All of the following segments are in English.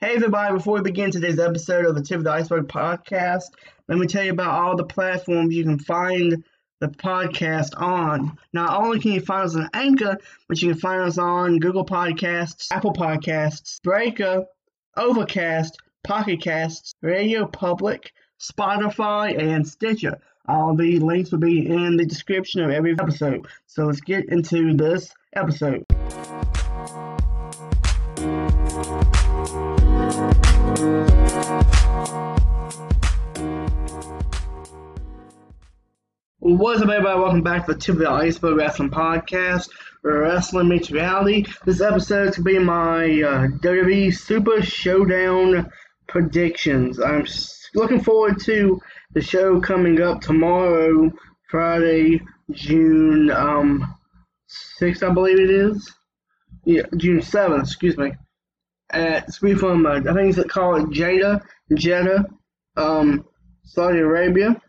Hey everybody, before we begin today's episode of the Tip of the Iceberg podcast, let me tell you about all the platforms you can find the podcast on. Not only can you find us on Anchor, but you can find us on Google Podcasts, Apple Podcasts, Breaker, Overcast, Pocket Casts, Radio Public, Spotify, and Stitcher. All the links will be in the description of every episode. So let's get into this episode. What's up, everybody? Welcome back to the Tip of the Iceberg Wrestling Podcast, wrestling meets reality. This episode is going to be my uh, WWE Super Showdown predictions. I'm looking forward to the show coming up tomorrow, Friday, June um, 6th, I believe it is. Yeah, June 7th, excuse me. At, it's from, uh, I think it's called Jada, Jeddah, um, Saudi Arabia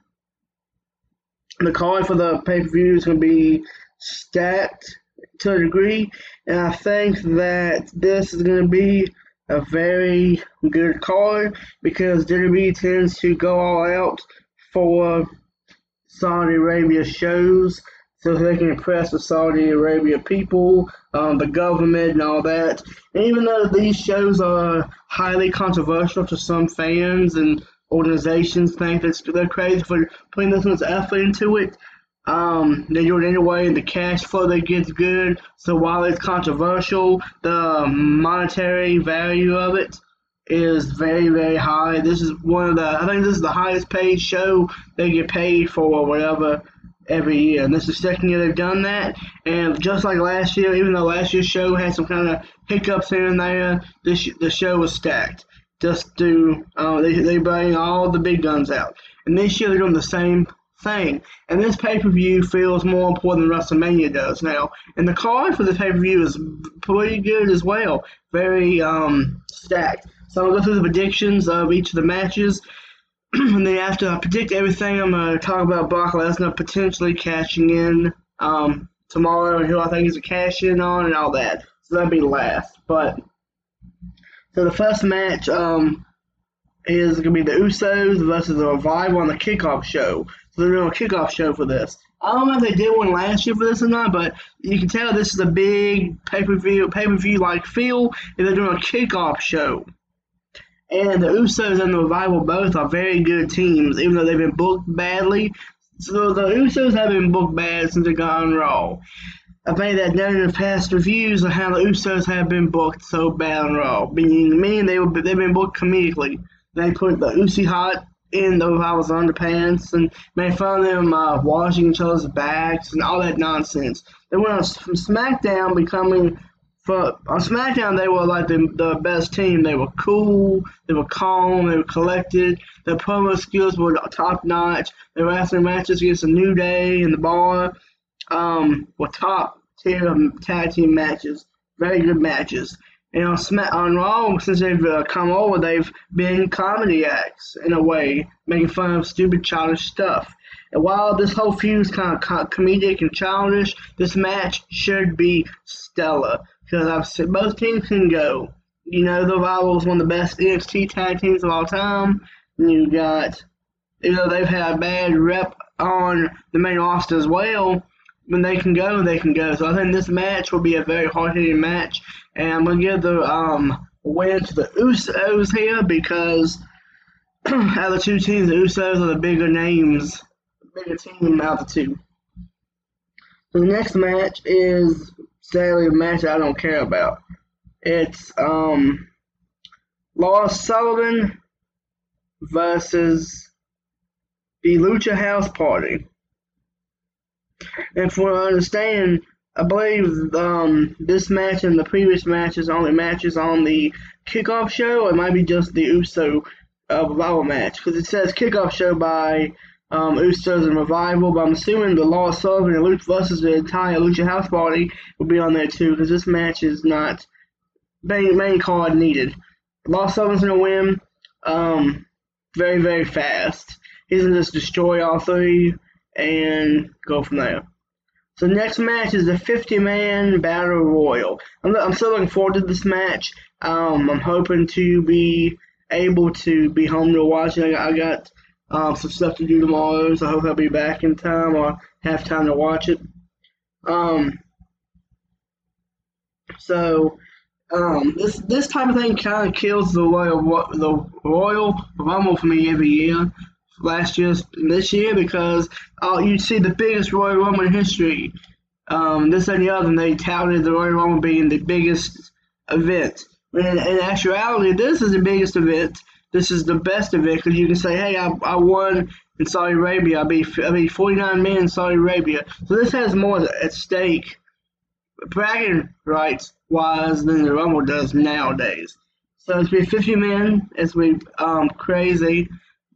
the card for the pay per view is going to be stacked to a degree, and I think that this is going to be a very good card because WWE tends to go all out for Saudi Arabia shows so they can impress the Saudi Arabia people, um, the government, and all that. And even though these shows are highly controversial to some fans and organizations think that they're crazy for putting this much effort into it. Um, they do it anyway, and the cash flow they get is good. So while it's controversial, the monetary value of it is very, very high. This is one of the, I think this is the highest paid show they get paid for, whatever, every year. And this is the second year they've done that. And just like last year, even though last year's show had some kind of hiccups here and there, this the show was stacked just do uh, they they bring all the big guns out, and this year they're doing the same thing. And this pay per view feels more important than WrestleMania does now. And the card for the pay per view is pretty good as well, very um, stacked. So I'll go through the predictions of each of the matches. and then after I predict everything, I'm going to talk about Brock Lesnar potentially cashing in um, tomorrow and who I think is a cash in on and all that. So that'll be last. But so the first match um, is going to be the Usos versus the Revival on the kickoff show. So they're doing a kickoff show for this. I don't know if they did one last year for this or not, but you can tell this is a big pay per view, pay per view like feel, and they're doing a kickoff show. And the Usos and the Revival both are very good teams, even though they've been booked badly. So the Usos have been booked bad since they got on Raw. I've made that in the past reviews of how the Usos have been booked so bad on Raw. Meaning, meaning they were they've been booked comedically. They put the Icy Hot in the Revival's underpants and made fun of them uh, washing each other's backs and all that nonsense. They went on from SmackDown becoming on SmackDown they were like the, the best team. They were cool, they were calm, they were collected. Their promo skills were top notch. They were wrestling matches against the New Day and the Bar um, were top tier tag team matches, very good matches. And on on Raw, since they've uh, come over, they've been comedy acts in a way, making fun of stupid, childish stuff. And while this whole feud is kind of comedic and childish, this match should be stellar because I've said both teams can go. You know, the Revival is one of the best NXT tag teams of all time. And you got, even though they've had a bad rep on the main roster as well, when they can go, they can go. So I think this match will be a very hard-hitting match, and I'm gonna give the um, win to the Usos here because out of the two teams, the Usos are the bigger names, bigger team out of the two. The next match is sadly a match I don't care about. It's um, Lars Sullivan versus the Lucha House Party. And from what I understand, I believe um, this match and the previous matches only matches on the kickoff show. It might be just the USO uh, revival match because it says kickoff show by um, Usos and Revival. But I'm assuming the Lars Sullivan and Lucha versus the entire Lucha House Party will be on there too because this match is not main main card needed. Lars Sullivan's gonna win. Um, very very fast. He's gonna just destroy all three and go from there. So next match is the 50 man battle royal. I'm, I'm still looking forward to this match. Um, I'm hoping to be able to be home to watch it. I got, um, some stuff to do tomorrow, so I hope I'll be back in time or have time to watch it. Um, so um, this this type of thing kind of kills the royal the royal rumble for me every year. Last year, this year, because uh, you see the biggest Royal Rumble in history. Um, this and the other, and they touted the Royal Rumble being the biggest event. In, in actuality, this is the biggest event. This is the best event because you can say, "Hey, I, I won in Saudi Arabia. I beat I beat 49 men in Saudi Arabia." So this has more at stake, bragging rights wise than the Rumble does nowadays. So it's be 50 men. It's be um, crazy.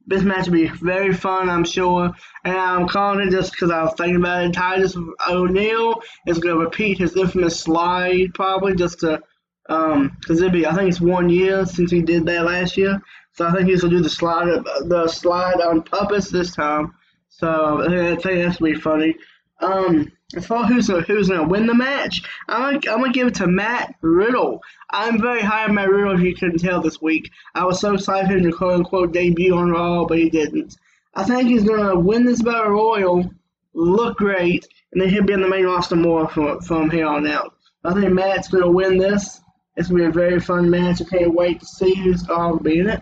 This match will be very fun, I'm sure. And I'm calling it just because I was thinking about it. Titus O'Neil is going to repeat his infamous slide, probably just to, um, because it'll be, I think it's one year since he did that last year. So I think he's going to do the slide, the slide on purpose this time. So I think that's going to be funny. Um, as far who's, who's going to win the match, I'm going I'm gonna give it to Matt Riddle. I'm very high on Matt Riddle, if you couldn't tell this week. I was so excited for him to quote unquote debut on Raw, but he didn't. I think he's to win this Battle Royal, look great, and then he'll be in the main roster more from, from here on out. I think Matt's to win this. It's to be a very fun match. I can't wait to see who's to be in it.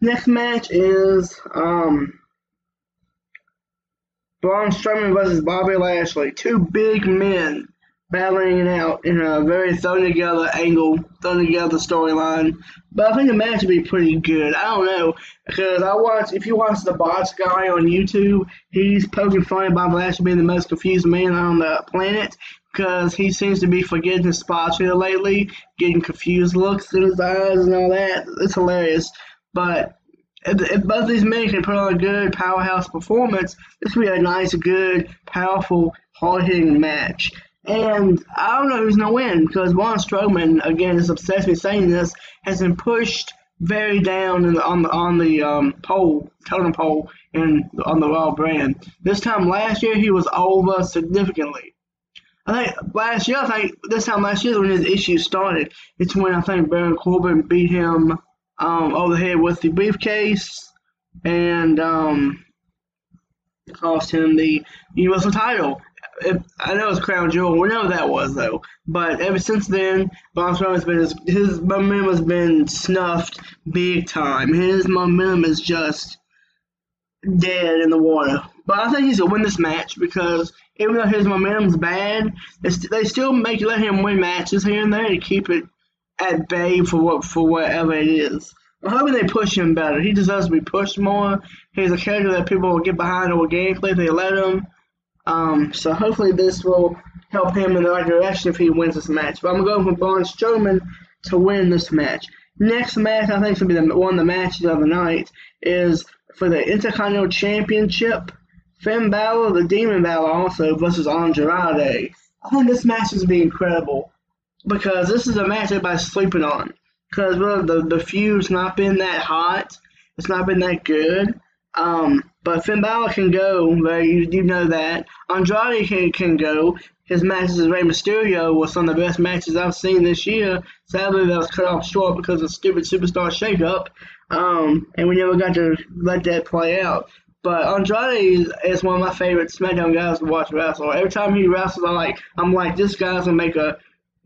Next match is um, Braun Strowman versus Bobby Lashley. Two big men battling it out in a very thrown together angle, thrown together storyline. But I think the match will be pretty good. I don't know because I watch. If you watch the bots guy on YouTube, he's poking fun at Bobby Lashley being the most confused man on the planet because he seems to be forgetting his spots here lately, getting confused looks in his eyes and all that. It's hilarious. But if, if both these men can put on a good powerhouse performance, this will be a nice, good, powerful, hard hitting match. And I don't know who's gonna win because Braun Strowman, again, is obsessed with saying this, has been pushed very down the, on the on the um, pole, totem pole, and on the Raw brand. This time last year, he was over significantly. I think last year, I think this time last year when his issues started. It's when I think Baron Corbin beat him um, over the head with the briefcase and um, cost him the Universal title. It, I know it's Crown Jewel. We know that was though. But ever since then, Braun Strowman has been his, his momentum has been snuffed big time. His momentum is just dead in the water. But I think he's gonna win this match because even though his momentum's bad, they still make let him win matches here and there to keep it at bay for what for whatever it is. I'm hoping they push him better. He deserves to be pushed more. He's a character that people will get behind organically if they let him. Um, so hopefully this will help him in the right direction if he wins this match. But I'm going for Braun Strowman to win this match. Next match, I think, is going to be the, one of the matches of the night, is for the Intercontinental Championship. Finn Balor, the Demon Balor also, versus Andrade. I think this match is going to be incredible because this is a match everybody's sleeping on. Because well, the the feud's not been that hot, it's not been that good. Um, but Finn Balor can go, you, you know that. Andrade can, can go. His matches with Rey Mysterio was some of the best matches I've seen this year. Sadly, that was cut off short because of stupid superstar shakeup. Um, and we never got to let that play out. But Andrade is, is one of my favorite SmackDown guys to watch wrestle. Every time he wrestles, I like I'm like this guy's gonna make a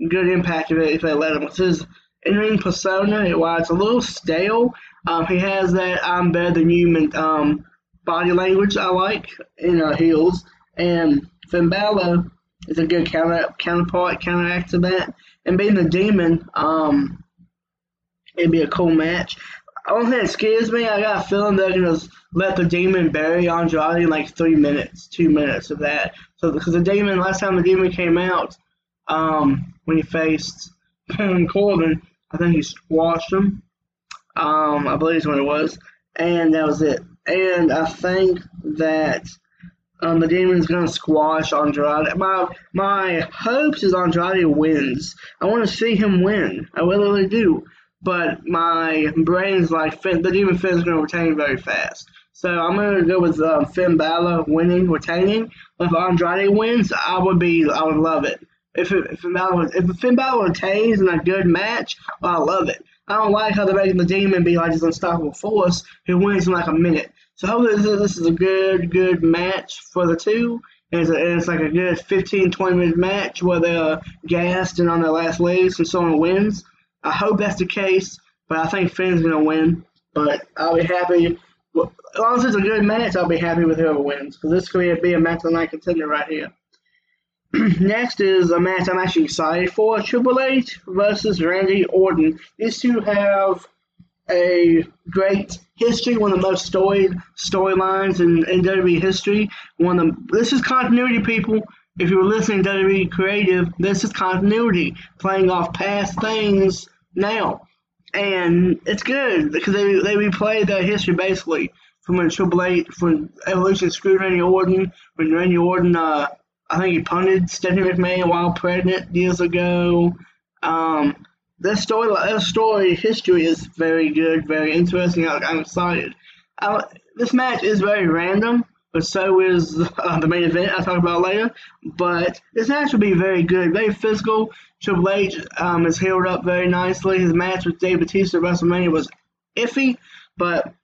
good impact if they, if they let him. It's his in-ring persona, while it's a little stale, um, he has that I'm better than you um, body language I like in uh, heels. And Finn Balor is a good counter counterpart, counteract to that. And being the demon, um, it'd be a cool match. Don't think it scares me. I got a feeling they're gonna let the demon bury Andrade in like three minutes, two minutes of that. So because the demon, last time the demon came out, um, when he faced Baron Corbin, I think he squashed him. Um, I believe is what it was, and that was it. And I think that um, the Demon's gonna squash Andrade. My my hopes is Andrade wins. I want to see him win. I really, really do. But my brain's like Finn, the Demon Finn's gonna retain very fast. So I'm gonna go with um, Finn Balor winning, retaining. If Andrade wins, I would be, I would love it. If if Finn Balor, if Finn Balor retains in a good match, I love it. I don't like how they're making the Demon be like this unstoppable force who wins in like a minute. So hopefully this is, this is a good, good match for the two. And it's, a, and it's like a good 15, 20 minute match where they're uh, gassed and on their last legs and someone wins. I hope that's the case, but I think Finn's going to win. But I'll be happy. As long as it's a good match, I'll be happy with whoever wins. Because this could be a match the night contender right here. Next is a match I'm actually excited for Triple H versus Randy Orton. These two have a great history, one of the most storied storylines in, in WWE history. One of the, this is continuity, people. If you were listening to WWE Creative, this is continuity, playing off past things now. And it's good because they, they replay their history basically from when Triple H, from Evolution screwed Randy Orton, when Randy Orton, uh, I think he punted Stephanie McMahon while pregnant years ago. Um, this story, this story history is very good, very interesting. I, am excited. I, this match is very random, but so is uh, the main event I'll talk about later. But this match will be very good, very physical. Triple H um, is healed up very nicely. His match with Dave Batista at WrestleMania was iffy, but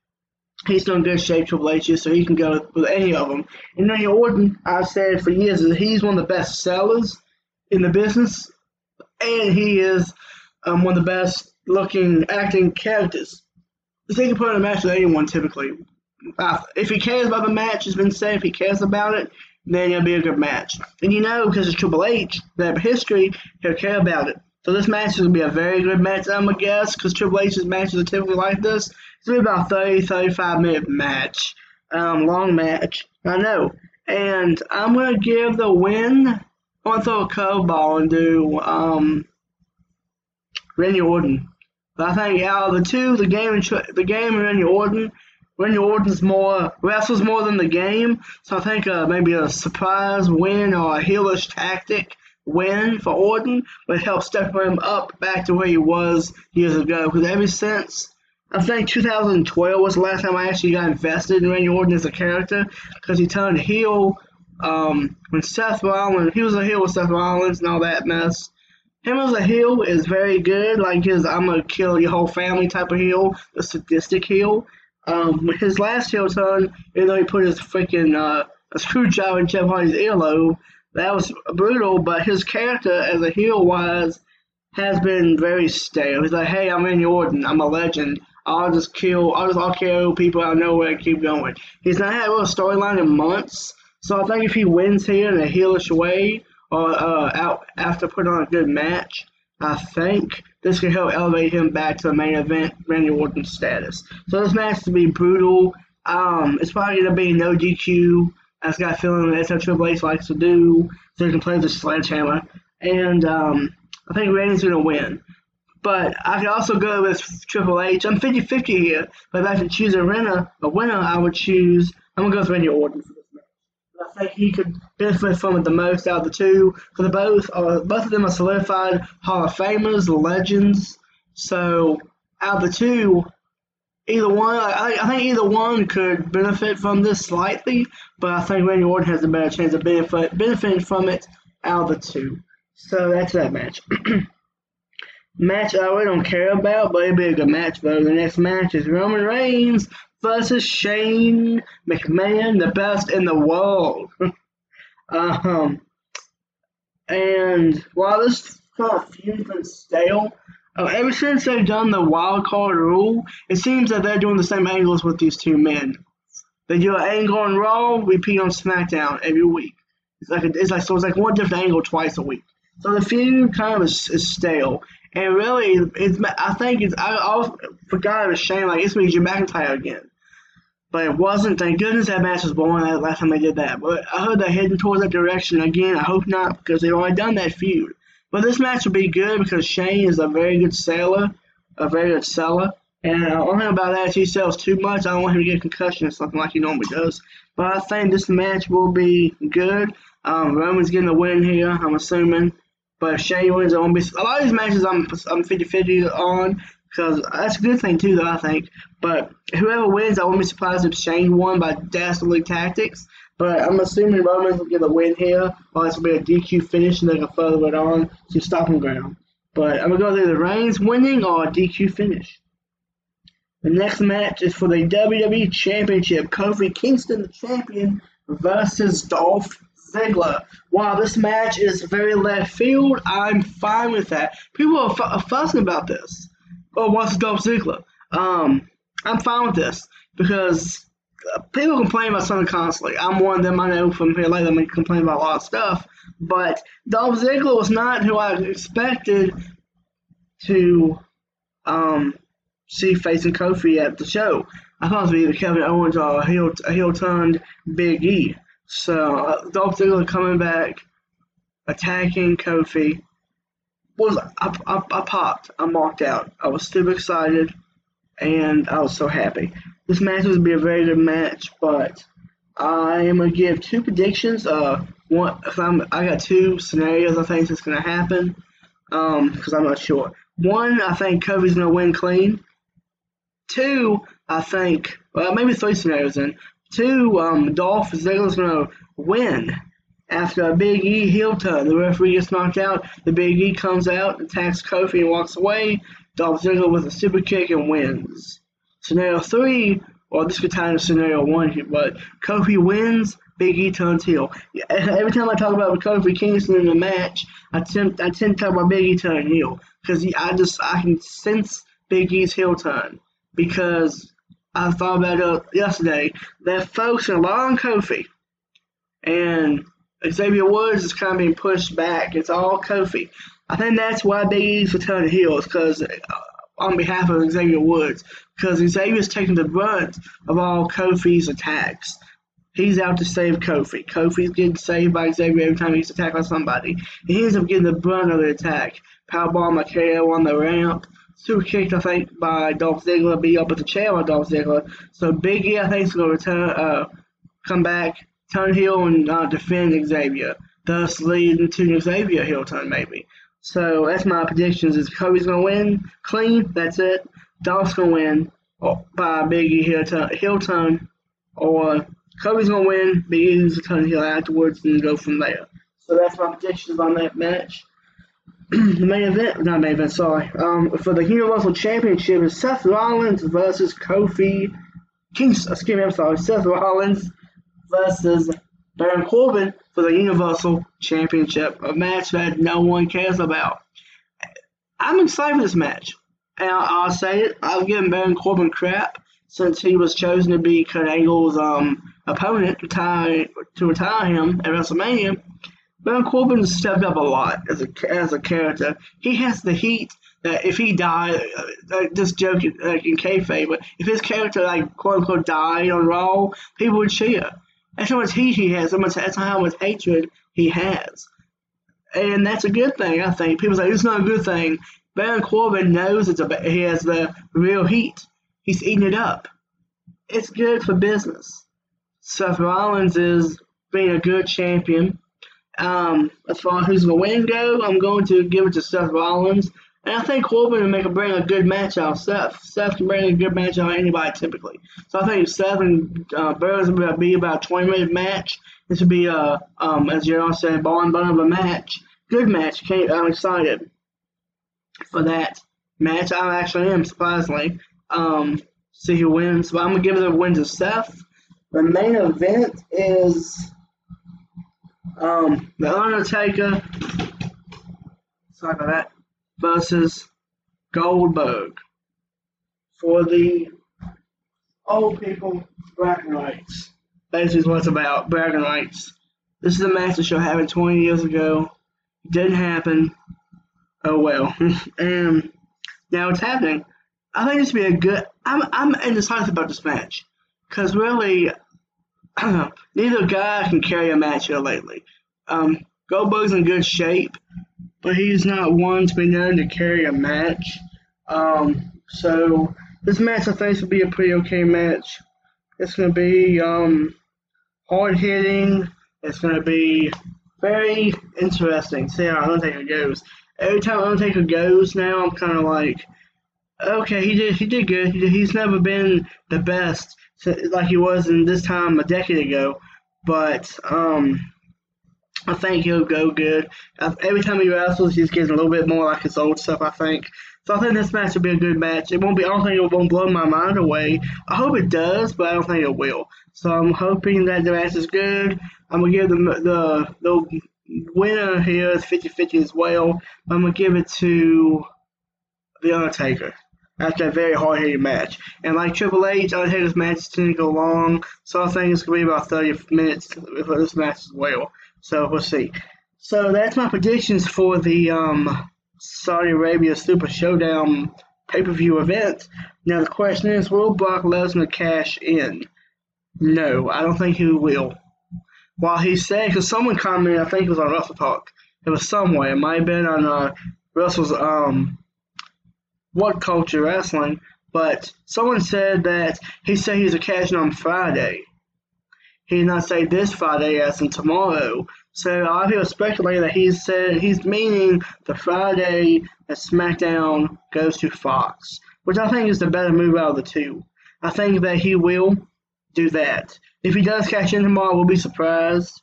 he's still in good shape, Triple H is, so he can go with any of them. And Randy Orton, I've said for years, that he's one of the best sellers in the business, and he is um, one of the best looking acting characters. So he can put in a match with anyone typically. If he cares about the match, it's been said, if he cares about it, then it'll be a good match. And you know, because it's Triple H, that history, he'll care about it. So this match is going to be a very good match, I'm going to guess, because Triple H's matches are typically like this. It's going to be about 30, 35 minute match. Um, long match. I know. And I'm going to give the win. I'm going to throw a curveball and do um, Randy Orton. But I think out of the two, the game and the game and Randy Orton, Randy Orton's more wrestles more than the game. So I think uh, maybe a surprise win or a heelish tactic win for Orton would help step him up back to where he was years ago. Because ever since I think 2012 was the last time I actually got invested in Randy Orton as a character because he turned heel um, when Seth Rollins, he was a heel with Seth Rollins and all that mess him as a heel is very good. Like his I'm gonna kill your whole family type of heel, the sadistic heel. Um, his last heel turn, even though he put his freaking uh, a screwdriver in Jeff Hardy's earlobe, that was brutal. But his character as a heel wise has been very stale. He's like, hey, I'm Randy Orton. I'm a legend. I'll just kill. I'll just I'll kill people out of nowhere and keep going. He's not had a real storyline in months. So I think if he wins here in a heelish way, or uh, out after putting on a good match, I think this could help elevate him back to the main event Randy Orton status. So this match to be brutal. Um, it's probably gonna be no DQ. I just got a feeling Triple H likes to do, so he can play the sledgehammer. And um, I think Randy's gonna win. But I could also go with Triple H. I'm 50-50 here, but if I had to choose a winner, a winner, I would choose. I'm gonna go with Randy Orton for this match. I think he could benefit from it the most out of the two. The both, both of them are solidified Hall of Famers, legends. So out of the two, either one, I, I think either one could benefit from this slightly, but I think Randy Orton has a better chance of benefit, benefiting from it out of the two. So that's that match. match I really don't care about, but it'll be a good match. But the next match is Roman Reigns versus Shane McMahon, the best in the world. um, and while this kind of feud's stale, uh, ever since they've done the wild card rule, it seems that they're doing the same angles with these two men. They do an angle on Raw, repeat on SmackDown every week. It's like a, it's like so it's like one different angle twice a week. So the feud kind of is, is stale. And really, it's I think it's I, I forgot it was Shane like it's me Drew McIntyre again. But it wasn't. Thank goodness that match was born that last time they did that. But I heard they're heading towards that direction again. I hope not because they've already done that feud. But this match will be good because Shane is a very good sailor, a very good seller. And the only thing about that is he sells too much. I don't want him to get a concussion or something like he normally does. But I think this match will be good. Um, Roman's getting a win here, I'm assuming. But if Shane wins, it won't be. A lot of these matches I'm I'm 50 50 on because that's a good thing too, though I think. But whoever wins, I wouldn't be surprised if Shane won by dastardly tactics. But I'm assuming Roman's will get a win here, or it's will be a DQ finish, and they can further it on to Stomping Ground. But I'm gonna go either Reigns winning or a DQ finish. The next match is for the WWE Championship. Kofi Kingston, the champion, versus Dolph Ziggler. Wow, this match is very left field. I'm fine with that. People are, f- are fussing about this. Oh, what's Dolph Ziggler? Um, I'm fine with this because people complain about something constantly. I'm one of them. I know from here later, they complain about a lot of stuff. But Dolph Ziggler was not who I expected to um, see facing Kofi at the show. I thought it was either Kevin Owens or a heel, a heel turned Big E. So uh, Dolph Ziggler coming back, attacking Kofi was I, I, I popped. I marked out. I was super excited, and I was so happy. This match was be a very good match, but I am gonna give two predictions. Uh, one, if I'm, I got two scenarios I think that's gonna happen. Um, because I'm not sure. One, I think Kofi's gonna win clean. Two, I think, well, maybe three scenarios in. Two, um, Dolph Ziggler's gonna win after a Big E heel turn. The referee gets knocked out. The Big E comes out, attacks Kofi, and walks away. Dolph Ziggler with a super kick and wins. Scenario three, well, this could tie into scenario one but Kofi wins. Big E turns heel. Every time I talk about Kofi Kingston in the match, I tend I tend to talk about Big E turning heel because I just I can sense Big E's heel turn because I thought about it yesterday. They're lot on Kofi. And Xavier Woods is kind of being pushed back. It's all Kofi. I think that's why Big E's returning heels, because uh, on behalf of Xavier Woods, because Xavier's taking the brunt of all Kofi's attacks. He's out to save Kofi. Kofi's getting saved by Xavier every time he's attacked by somebody. He ends up getting the brunt of the attack. Powerbomb KO on the ramp super kicked, I think, by Dolph Ziggler, beat up with the chair by Dolph Ziggler. So Big E, I think, is going to return, uh, come back, turn heel, and uh, defend Xavier, thus leading to Xavier heel turn, maybe. So that's my predictions. Is Kofi's going to win clean? That's it. Dolph's going to win oh, by Big E heel turn, heel turn, or Kofi's going to win, Big E's turn heel afterwards, and go from there. So that's my predictions on that match. the main event, not main event, sorry, um, for the Universal Championship is Seth Rollins versus Kofi Kingston. Excuse me, I'm sorry, Seth Rollins versus Baron Corbin for the Universal Championship, a match that no one cares about. I'm excited for this match, and I'll, say it. I've given Baron Corbin crap since he was chosen to be Kurt Angle's um, opponent to, tie, to retire him at WrestleMania. Baron Corbin stepped up a lot as a as a character. He has the heat that if he died, like this joke like in kayfabe, but if his character like quote unquote died on Raw, people would cheer. That's how much heat he has. That's how much hatred he has, and that's a good thing. I think people say it's not a good thing. Baron Corbin knows it's a he has the real heat. He's eating it up. It's good for business. Seth Rollins is being a good champion. Um, as far as who's going to win go, I'm going to give it to Seth Rollins. And I think Corbin will make a bring a good match out of Seth. Seth can bring a good match out of anybody typically. So I think Seth and uh, Burns will be about a 20 minute match. This will be a, um, as you all said, ball and bun of a match. Good match. I'm excited for that match. I actually am, surprisingly. Um, see who wins. But I'm going to give a win to Seth. The main event is um, The Undertaker, sorry about that, versus Goldberg for the old people bragging rights. Basically, what it's about bragging rights. This is a match that should happened 20 years ago. It Didn't happen. Oh well. and now it's happening. I think this would be a good. I'm I'm indecisive about this match because really neither guy can carry a match here lately. Um, Goldberg's in good shape, but he's not one to be known to carry a match. Um, so this match I think will be a pretty okay match. It's gonna be um, hard hitting. It's gonna be very interesting. See how Undertaker goes. Every time Undertaker goes now, I'm kind of like, Okay, he did. He did good. He's never been the best like he was in this time a decade ago, but um, I think he'll go good. Every time he wrestles, he's getting a little bit more like his old stuff. I think. So I think this match will be a good match. It won't be. I don't think it won't blow my mind away. I hope it does, but I don't think it will. So I'm hoping that the match is good. I'm gonna give the the the winner here is 50-50 as well. I'm gonna give it to the Undertaker after a very hard hitting match. And like Triple H, Undertaker's matches tend to go long, so I think it's gonna be about 30 minutes for this match as well. So we'll see. So that's my predictions for the um, Saudi Arabia Super Showdown pay per view event. Now the question is, will Brock Lesnar cash in? No, I don't think he will. While he said, because someone commented, I think it was on WrestleTalk. It was somewhere. It might have been on uh, Russell's um, What Culture Wrestling. But someone said that he said he's a cash in on Friday. He did not say this Friday as in tomorrow. So I feel speculating that he said uh, he's meaning the Friday that SmackDown goes to Fox, which I think is the better move out of the two. I think that he will do that. If he does cash in tomorrow, we'll be surprised.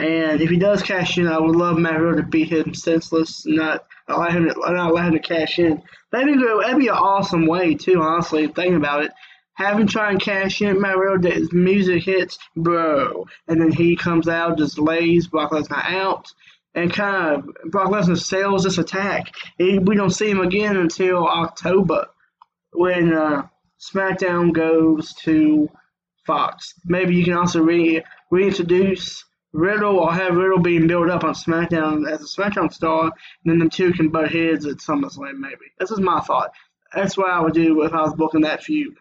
And if he does cash in, I would love Matt Riddle to beat him senseless, not allow him to, not allow him to cash in. That'd be, that'd be an awesome way too. Honestly, thinking about it, have him try and cash in my Riddle. His music hits, bro, and then he comes out, just lays Brock Lesnar out, and kind of Brock Lesnar sells this attack. He, we don't see him again until October when uh, SmackDown goes to Fox. Maybe you can also re- reintroduce Riddle or have Riddle being built up on SmackDown as a SmackDown star, and then the two can butt heads at SummerSlam, maybe. This is my thought. That's what I would do if I was booking that feud.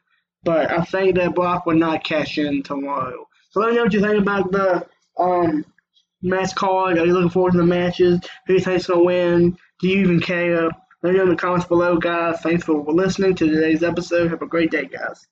But I think that Brock would not cash in tomorrow. So let me know what you think about the um, match card. Are you looking forward to the matches? Who do you think's to win? Do you even care? Let me know in the comments below, guys. Thanks for listening to today's episode. Have a great day, guys.